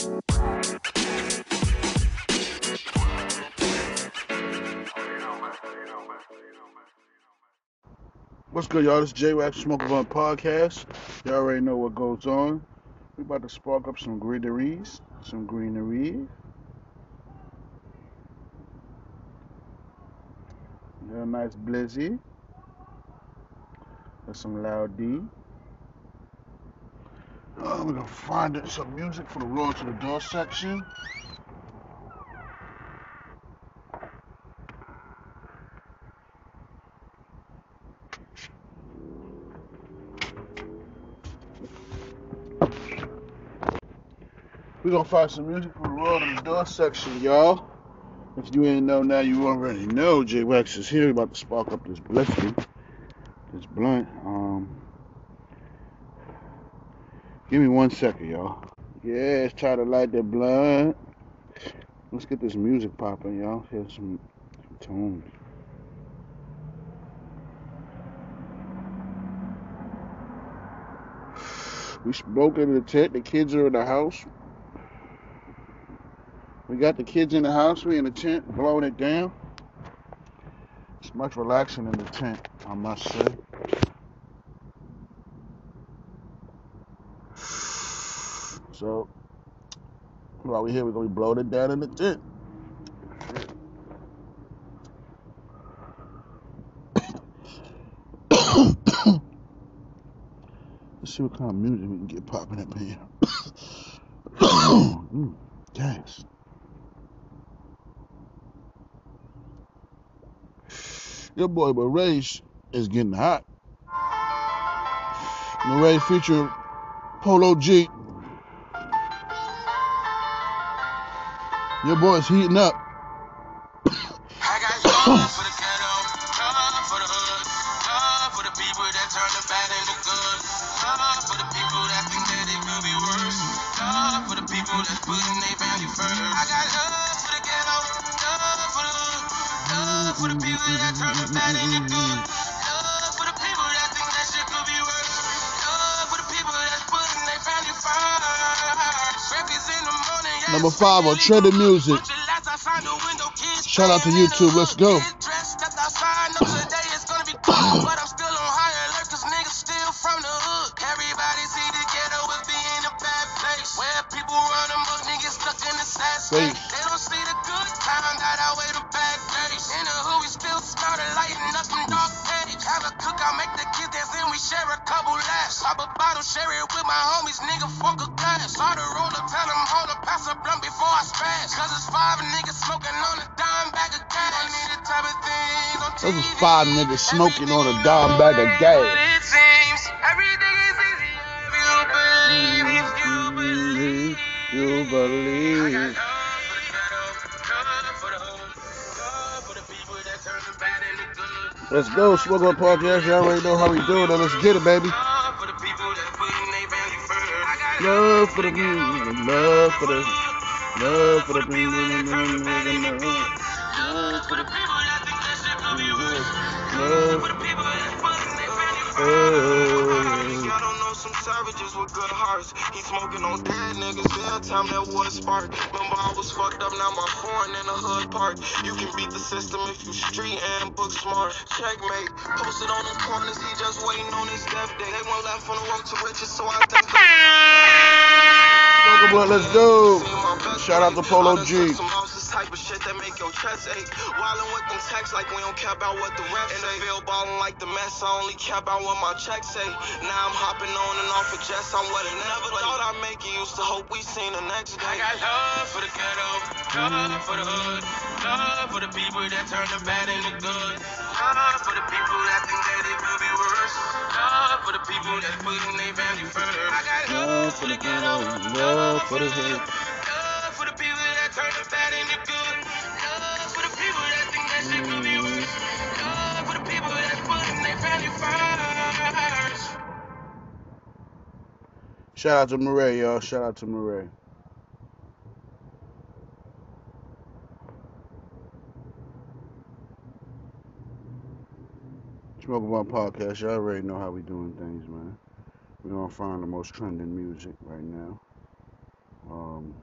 What's good, y'all? This is J Wax Smoke Blunt Podcast. Y'all already know what goes on. We about to spark up some greeneries, some greenery. A nice blizzy. Some loud D. Oh, we're gonna find it, some music for the road to the door section. We're gonna find some music for the road to the door section, y'all. If you ain't know now, you already know J Wax is here. About to spark up this blissy, this blunt. Um, give me one second, y'all. Yeah, time to light the blunt. Let's get this music popping, y'all. Hear some, some tunes. We broke into the tent. The kids are in the house. We got the kids in the house. We in the tent, blowing it down. It's much relaxing in the tent, I must say. So, while we here, we're gonna be blowing it down in the tent. Let's see what kind of music we can get popping up here. mm. Your boy Marae is getting hot. Marae featuring Polo G. Your boy's heating up. For the ghetto, love for the hood, love for the where people run amok, niggas stuck in the sad state. Face. They don't see the good time that outweigh the bad days. In the hood, we still lighting up them dark. Have a cookout, make the kids dance, and we share a couple laughs. Pop a bottle, share it with my homies, nigga, fuck a glass. Start a roller, tell them, hold up, pass a blunt before I spaz. Cause it's five niggas smoking on a dime bag of gas. I need the type of things on Those is five niggas smoking on a dime bag of gas. it seems. Everything is easy if you believe, if you believe. You believe. love for the ghetto, love for the hood, love for the people that turn the bad into good. Let's go, Smoke Up Podcast. Y'all already know how we doing it. Let's get it, baby. Love for the music, love for the, love for the people bad. Love for the people that think that shit be love For the people that putting their family first. for Y'all don't know some savages with good hearts. He smoking on dead niggas. Every time that wood spark. Remember I was fucked up. Now my foreign in the hood park. You can beat the system if you street and book smart. Checkmate. Posted on the corners. He just waiting on his death day. They won't laugh on the road to riches, so I think. Smoke Blood, let's go. Shout out to Polo G. Type of shit that make your chest ache. Wildin' with them texts like we don't care about what the say. Ballin' like the mess, I only care about what my checks say. Now I'm hopping on and off of I'm what I never thought I'd make it. Used to hope we seen the next day. I got love for the ghetto, love for the hood, love for the people that turn the bad into good. Love for the people that think that it could be. Love for the people that putting their family first. I got Love for the ghetto, love for the hood. Love for the people that turn the bad into good. Love for the people that think that shit could be worse. Love for the people that putting their family first. Shout out to Murray, y'all. Shout out to Murray. Smoke About Podcast. Y'all already know how we doing things, man. We're gonna find the most trending music right now. Um,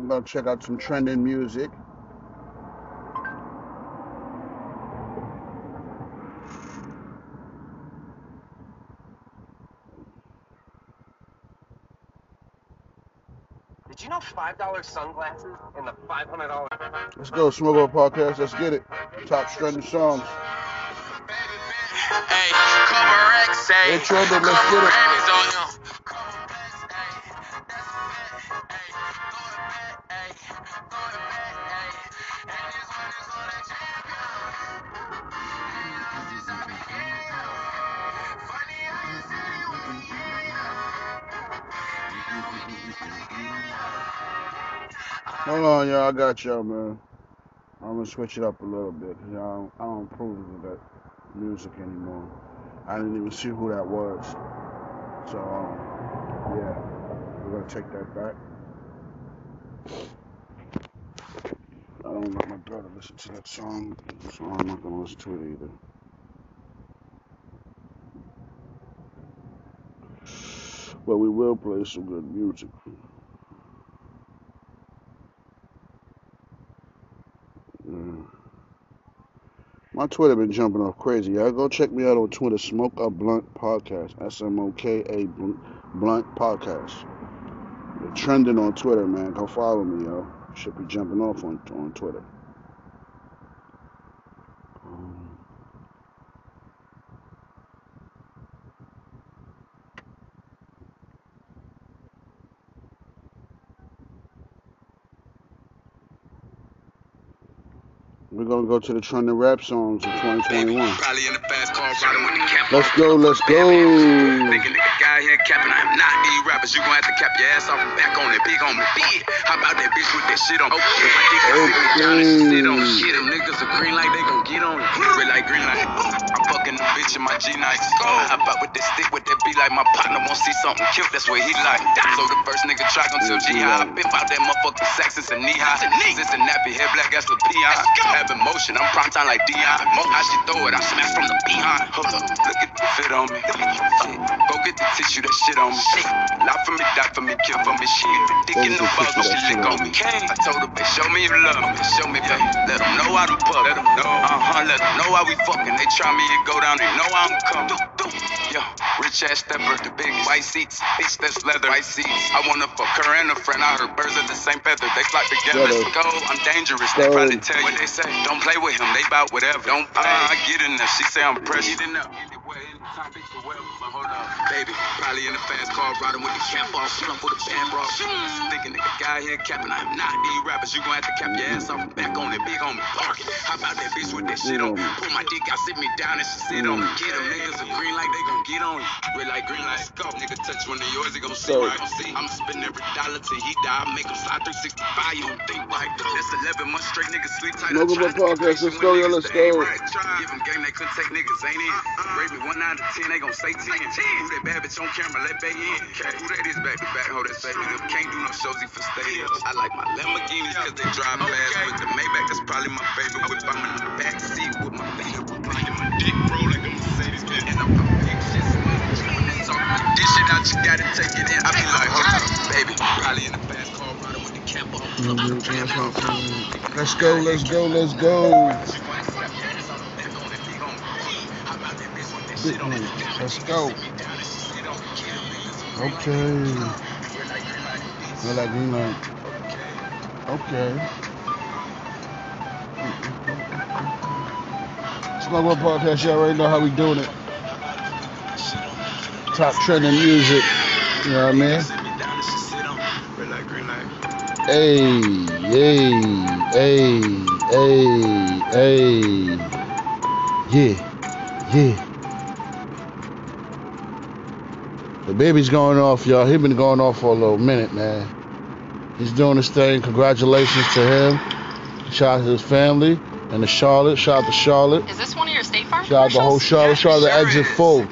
I'm gonna check out some trending music. Did you know $5 sunglasses and the $500 Let's go, Smoke Up Podcast. Let's get it. Top trending songs. Hey, cover X, Hey, hey. Trending, let's get it. Hold on, y'all. I got y'all, man. I'm gonna switch it up a little bit. I don't, I don't approve of that music anymore. I didn't even see who that was. So, um, yeah, we're gonna take that back. I don't want my daughter to listen to that song, so I'm not gonna listen to it either. But we will play some good music. My Twitter been jumping off crazy. Y'all go check me out on Twitter, Smoke a Blunt Podcast. S M O K A Blunt Podcast. You're trending on Twitter, man. Go follow me, yo. Should be jumping off on on Twitter. To the trending rap songs of 2021. Probably in the fast car riding with the cap. Let's go, let's go. Thinking nigga here capping, I am not these rappers. You gon' have to cap your ass off and back on it, big on me, big. How about that bitch with that shit on? Okay. If I dick, I sit me down and sit on. Shit, them niggas are green like they gon' get on it. Red like green light. I'm fucking the bitch in my G nights. I hop out with that stick with that beat like my partner won't see something cute. That's what he like. So the first nigga try gon' tell G high. I been out that motherfucking Saxons and knee high. Cincinnati head black ass a peon. Having motion, I'm prime time like Dion. Mo, how she throw it, I smash from the behind. Hold up, look at the fit on me. Go get the tissue, that shit on me. Shit. Lie for me, die for me, kill for me. Shit. Dick in the balls, she lick on me. I told her, bitch, show me you love me. Show me, babe. Let them know I done puff. Let them know. Uh-huh, let them know how we fucking. They try me and go down, they know I'm coming. Yo, rich ass stepper, the big white seats. Bitch, that's leather. White seats. I wanna fuck her and a friend. I heard birds of the same feather. They flock together. Let's go. I'm dangerous. They Go. probably tell you what they say. Don't play with him. They bout whatever. Don't play. Uh, I get in there. She say I'm pressed. Get. Anywhere, anytime, bitch, or wherever. But hold up, baby. Probably in a fast car riding with the cap off. Slump for the band, bro. Thinking nigga guy here capping. I am not these rappers. You gon' have to cap your ass off back on it. Big on me. Park it. How about that bitch with that shit on? Pull my dick out, sit me down and she sit on me. Get them niggas are green like they gon' get on you. Red like green like go. Nigga touch one of yours, he gon' see So- right. See, I'ma spend every dollar till he die. I make him slide 365. You don't think right. That's 11 months straight. Niggas sleep tight. I Smoke Up tried to get Podcast. Let's go, with let's go. Give them game, they couldn't take niggas, ain't it? Rate me 1 out of 10, they gon' say 10. Who that bad bitch on camera, let Bay in. Who that is back to back, hold that baby. Them can't do no shows, he for stadiums. I like my Lamborghinis cause they drive fast. With the Maybach, that's probably my favorite whip. I'm in the back seat with my feet up. Reclining my dick, roll like a Mercedes Benz. And I'm from big shit, so when they talk like this shit out, you gotta take it in. I be like, hold up, baby. Probably in the fast car riding with the cap off. Mm, let's go, let's go, let's go. Big man, Let's go. Okay. Red like green light. Okay. Smoke Up Podcast, y'all already know how we doing it. Top trending music. You know what I mean? Hey, hey, hey, hey, hey. Yeah, yeah. The baby's going off, y'all. He been going off for a little minute, man. He's doing his thing. Congratulations to him. Shout out to his family and to Charlotte. Shout out to Charlotte. Is this one of your State Farm Shout out to whole Charlotte. Shout out to Exit Full.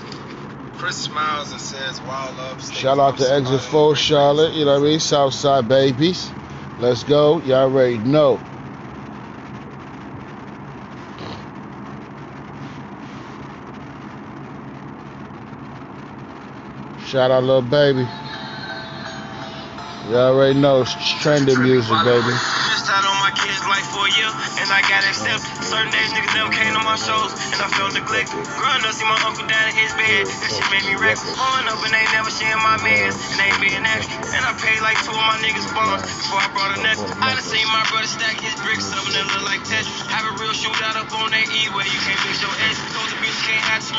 Chris smiles and says, "Wild love." Stay Shout out to close, Exit smile. Full, Charlotte. You know what I mean? Southside babies. Let's go. Y'all already know. Shout out, little baby. You already know it's trending music, baby. Missed out on my kids' life for a year, and I got accepted. Certain days niggas never came to my shows, and I felt neglected. Growing up, see my uncle down in his bed, that shit made me reckless. Growing up, and they never sharing my meds, and they being extra. And I paid like two of my niggas' bonds before I brought a necklace. I done seen my brother stack his bricks up, and they look like Tetris. Have a real shootout up on that where you can't mix your S. Told bitch can't have to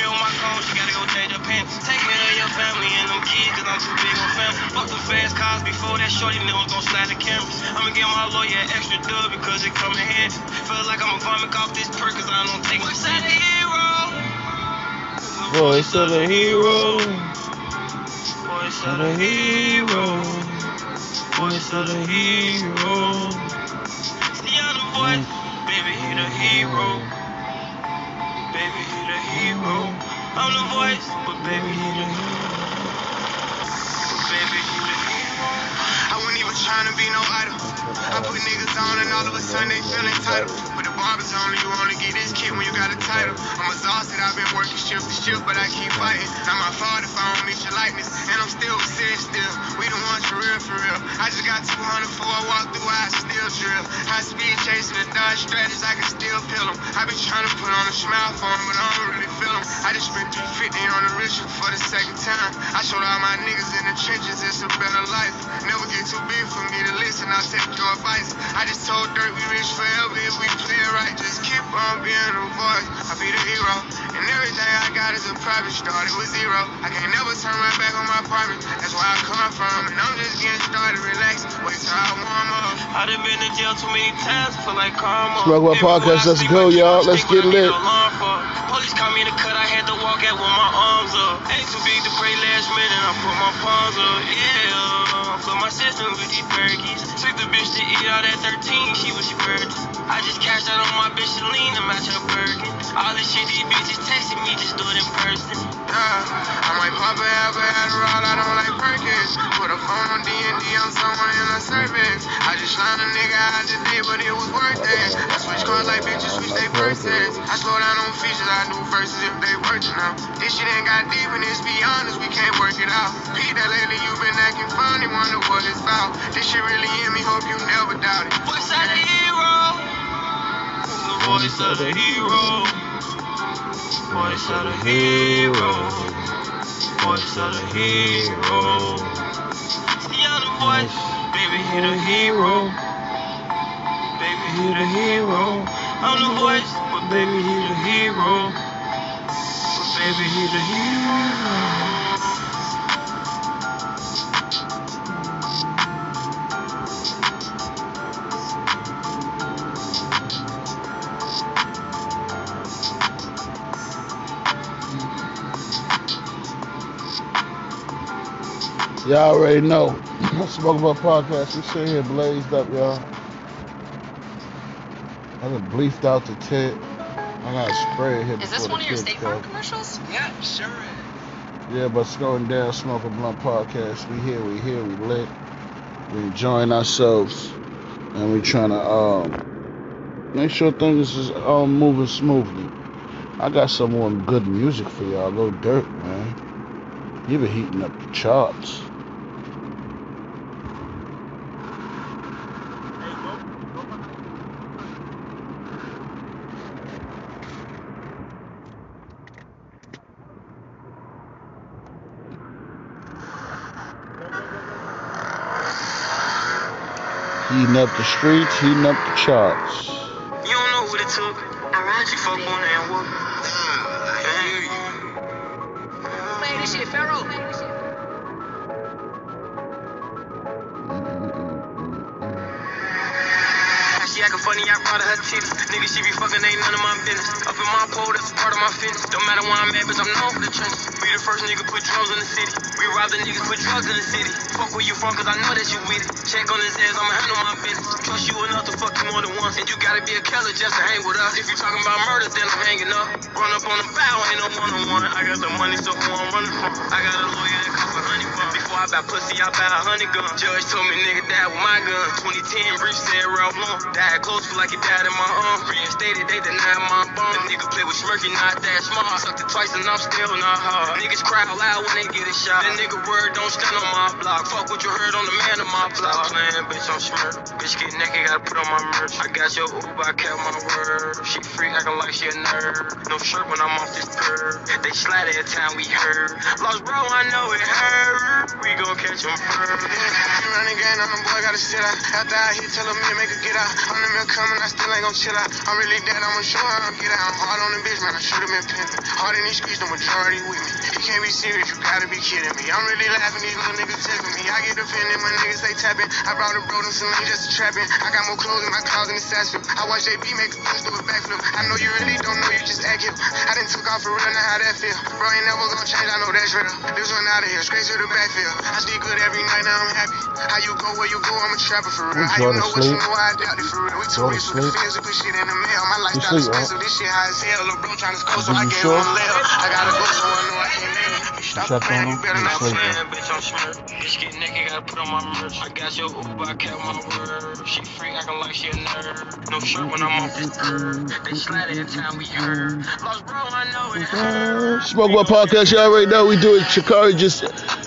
family and them kids, cause I'm too big on family. Fuck the fast cars before that shorty nigga gon' slide the cameras. I'ma give my lawyer an extra dub because it come in handy. Feel like I'ma vomit off this perk cause I don't take much at a hero. Voice of the hero. Voice of the hero. Voice of the hero. See I'm the voice, baby he the hero. Baby he the hero. I'm the voice, but baby he the. But baby he the. I wasn't even trying to be no idol. I put niggas on and all of a sudden they feel entitled. But the barbers on you only get this got a title. I'm exhausted, I've been working shift to shift, but I keep fighting. Not my fault if I don't meet your likeness. And I'm still sick still. We the ones for real, for real. I just got 200 before I walk through, I still drill. High speed chasing the Dodge Stratus, I can still feel them. I been trying to put on a smile for 'em, but I don't really feel them. I just spent 350 on the ritual for the second time. I showed all my niggas in the trenches, it's a better life. Never get too big for me to listen, I'll take your advice. I just told Durk we rich forever if we play it right. Just keep on being a voice, I'll be the hero. And everything I got is a private, started with zero. I can't never turn my back on my partner, that's where I come from. And I'm just getting started, relax, wait till I warm up. I done been to jail too many times, feel like karma. Smoke What Podcast, let's go, y'all. Let's get lit. Police caught me in the cut, I had to walk out with my arms up. Ain't too big to pray last minute, I put my palms up. Yeah, for my system with these burgies. Took the bitch to eat out at 13, she was virgin. I just cashed out on my bitch Celine to match her Birkin. All this shit these bitches texting me, just do it in person. Yeah, I might pop a Adderall, I don't like Perkins. Put a phone on D&D, I'm somewhere in a service. I just lined a nigga out today, but it was worth it. I switch cars like bitches, switch they purses. I slow down on features, I do verses if they working out. This shit ain't got deep, and let's be honest, we can't work it out. Pete, that lately you been acting it's about. This shit really in me, hope you never doubt it. Voice of the hero. The voice of the hero. Voice of the hero. Voice of the hero. I'm the voice, baby he the hero. Baby he the hero. I'm the voice, but baby he the hero. But baby he the hero. Y'all already know. Smoke About Podcast, we sit here blazed up, y'all. I done bleeped out the tit. I got a spray here Is this one the of your State Farm commercials? Yeah, sure is. Yeah, but Snow and Down Smoke a Blunt Podcast. We here, we here, we lit. We enjoying ourselves. And we trying to um make sure things is um moving smoothly. I got some more good music for y'all. Little Durk, man. He been heating up the charts. Heating up the streets, heating up the charts. You don't know what it took. Alright. She fuck on and whoop. Nah, I hear you. Man, this shit Pharaoh. Acting funny, I brought her her titties. Nigga, she be fucking, ain't none of my business. Up in my pole, that's part of my fitness. Don't matter where I'm at, bitch, I'm known for the trenches. We the first nigga put drums in the city. We rob the niggas, put drugs in the city. Fuck where you from, cause I know that you with it. Check on his ass, I'ma handle my business. Trust you enough to fuck you more than once. And you gotta be a killer just to hang with us. If you talking about murder, then I'm hanging up. Run up on the bow, ain't no one on one. I got the money, so who I'm running from? I got a lawyer that cover a honey bun. Before I buy pussy, I buy a honey gun. Judge told me nigga died with my gun. 2010 brief said Ralph Long. Died close, feel like he died in my arm. Reinstated, they denied my bond. The nigga play with Smirky, not that smart. Sucked it twice and I'm still not hard. Niggas cry loud when they get a shot. That nigga word don't stand on my block. Fuck what you heard on the man of my block. Playing bitch, I'm smirk. Bitch get naked, gotta put on my merch. I got your Uber, I kept my word. She freak, acting like she a nerd. No shirt when I'm off this curb. They slide at every time we heard. Lost bro, I know it hurt. We gon' catch him first. Yeah, running game on the boy, gotta sit out. After I hit, tell me make her get out. I'm the man coming, I still ain't gon' chill out. I'm really dead, I'ma show her I'll get out. I'm hard on the bitch, man, I should've been pimping. Hard in these streets, the majority with me. You can't be serious, you gotta be kidding me. I'm really laughing, these little niggas tipping me. I get offended when niggas say tapping. I brought a to some just to trapping. I got more clothes in my closet than Sassville. I watch JB make a bitch do a backflip. I know you really don't know, you just act hip. I done took off for real, now how that feel. Bro ain't never gonna change, I know that's real. This one out of here, straight to the backfield. I sleep good every night, now I'm happy. How you go, where you go, I'm a trapper for real. How you know what you know, I doubt it for real. We Go to tourists with the feds, we put shit in the mail. My You lifestyle right? expensive, this shit high as hell. Little bro trying to score, so I you gave him a lay I gotta go somewhere, know I can't live. Stop playing, on you better not playing, bitch, I'm smart. Bitch get naked, gotta put on my merch. I got your Uber, I kept my word. She free, acting like she a nerd. No shirt when I'm off this curb. They slide every time we heard. Lost bro, I know it. Smoke What Podcast, you already know we do it. Shakari just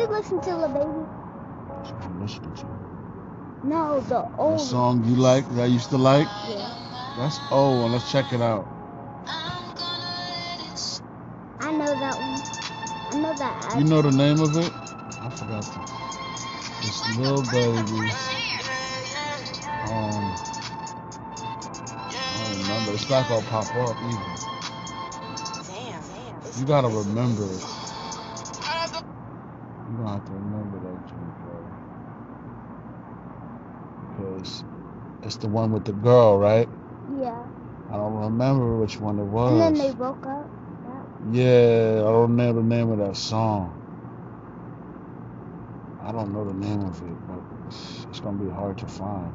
see? We listen to the baby? I'm listening to. No, the That old. song you like, that I used to like? Yeah. That's old one. Let's check it out. I know that one. I know that. You know the name of it? I forgot the. This little baby. Um, I don't remember. It's not gonna pop up either. You gotta remember it. Gonna have to remember that, Jim, bro. Because it's the one with the girl, right? Yeah. I don't remember which one it was. And then they broke up. Yeah, I don't know the name of that song. I don't know the name of it, but it's, it's gonna be hard to find.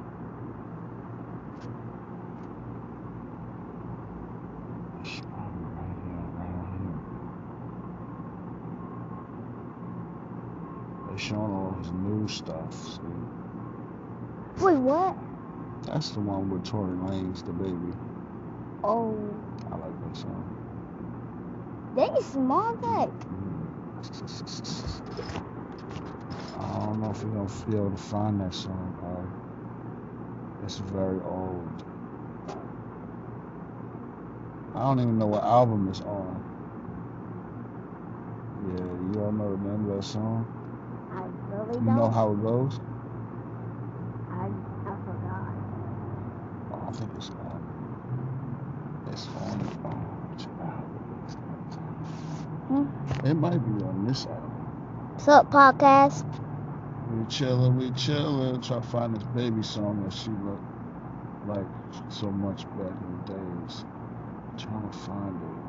It's probably right here, right here. They showing all his new stuff. See, Wait, what? that's the one with Tory Lanez, the baby. Oh, I like that song. they small back. Mm. I don't know if you're gonna be able to find that song. It's very old. I don't even know what album it's on. Yeah, you don't know the name of that song? I really You don't. know how it goes? I, I forgot. Oh, I think it's on. It's on. Oh, album? It might be on this album. What's up, podcast? We chillin', we chillin', try to find this baby song that she looked like so much back in the days. trying to find it.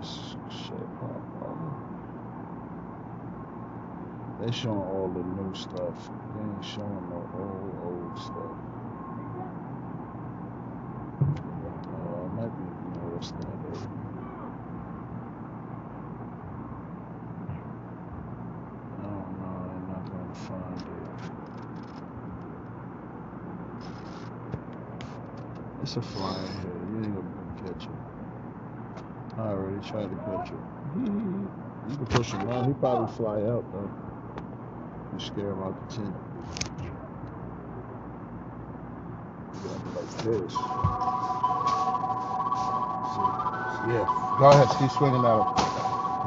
This shit pop up. They showing all the new stuff. They ain't showing no old, old stuff. Oh, it might be, not gonna find it. It's a fly here. You ain't gonna catch it. I already tried to catch it. You can push him around. He probably fly out though. You scare him out the tent. You gotta be like this. Yeah. Go ahead. Keep swinging at him.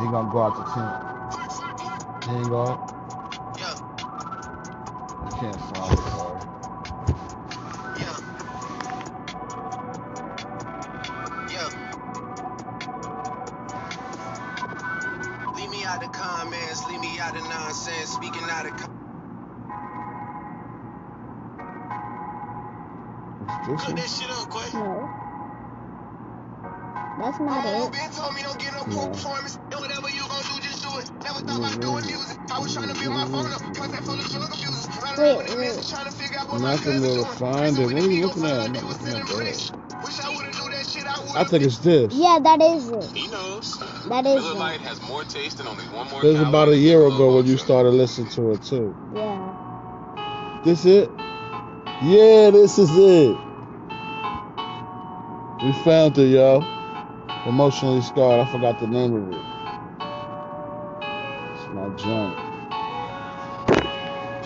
He gonna go out the tent. He ain't going. Yeah, I can't find What's that this shit up, Quay. No. That's not Oh, it. been told me don't get no No. performance. And whatever you gon' do, just do it. Never thought about doing music. I was trying to build my phone up. Contact full of drug abusers. Running Wait, around with the wait. business, trying to figure out what one? my Nothing cousin to doing. find it. What are you looking at? I'm not looking at sending that. Wish I would've knew that shit, I would've I think it's this. Yeah, that is it. He knows. That is Miller it. Lite has more taste and only one more This was about a year ago when you started listening to it too. Yeah. This it? Yeah, this is it. We found it, yo. Emotionally scarred. I forgot the name of it. It's my junk.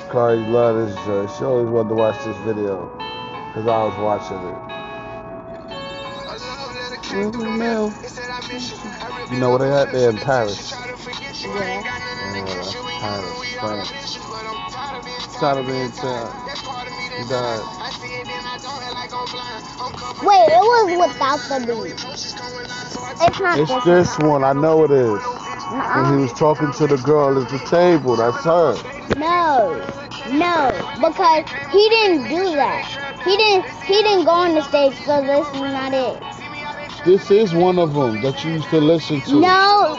Cardi love this joint. She always wanted to watch this video because I was watching it. You know where they at? They're in Paris. Yeah. Paris, France. Tired of being town. You died. Wait, it was without the beat. It's not It's this. this one. I know it is. Uh-uh. When he was talking to the girl at the table, that's her. No, no, because he didn't do that. He didn't. He didn't go on the stage, so this is not it. This is one of them that you used to listen to. No,